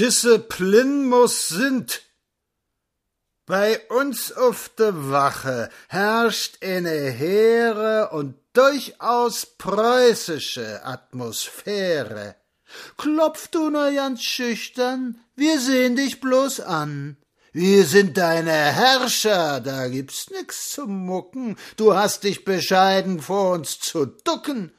Disziplin muss sind. Bei uns auf de Wache herrscht eine hehre und durchaus preußische Atmosphäre. Klopf du nur ganz schüchtern, wir sehen dich bloß an. Wir sind deine Herrscher, da gibt's nix zu mucken, du hast dich bescheiden vor uns zu ducken.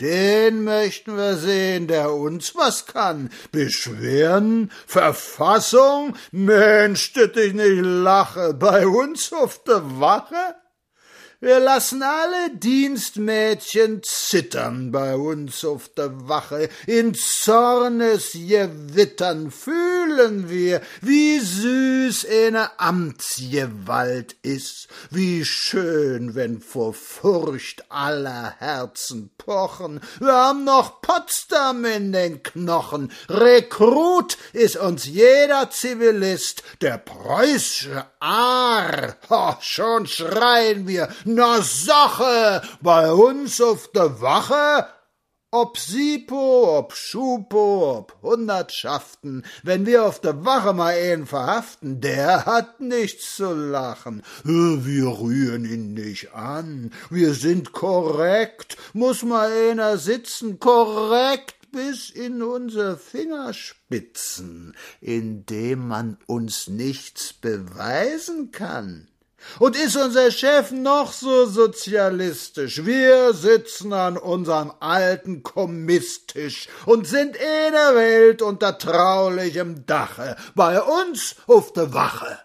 Den möchten wir sehen, der uns was kann. Beschweren, Verfassung, Mensch, dat ich nicht lache, bei uns auf der Wache? Wir lassen alle Dienstmädchen zittern bei uns auf der Wache. In Zornesgewittern fühlen wir, wie süß eine Amtsgewalt ist, wie schön, wenn vor Furcht aller Herzen pochen. Wir haben noch Potsdam in den Knochen. Rekrut ist uns jeder Zivilist, der preußische Aar. Oh, schon schreien wir, na Sache, bei uns auf der Wache, ob Sipo, ob Schupo, ob Hundertschaften, wenn wir auf der Wache mal einen verhaften, der hat nichts zu lachen. Wir rühren ihn nicht an, wir sind korrekt, muss mal einer sitzen, korrekt bis in unsere Fingerspitzen, indem man uns nichts beweisen kann. Und ist unser Chef noch so sozialistisch? Wir sitzen an unserem alten Kommisstisch und sind in der Welt unter traulichem Dache, bei uns auf der Wache.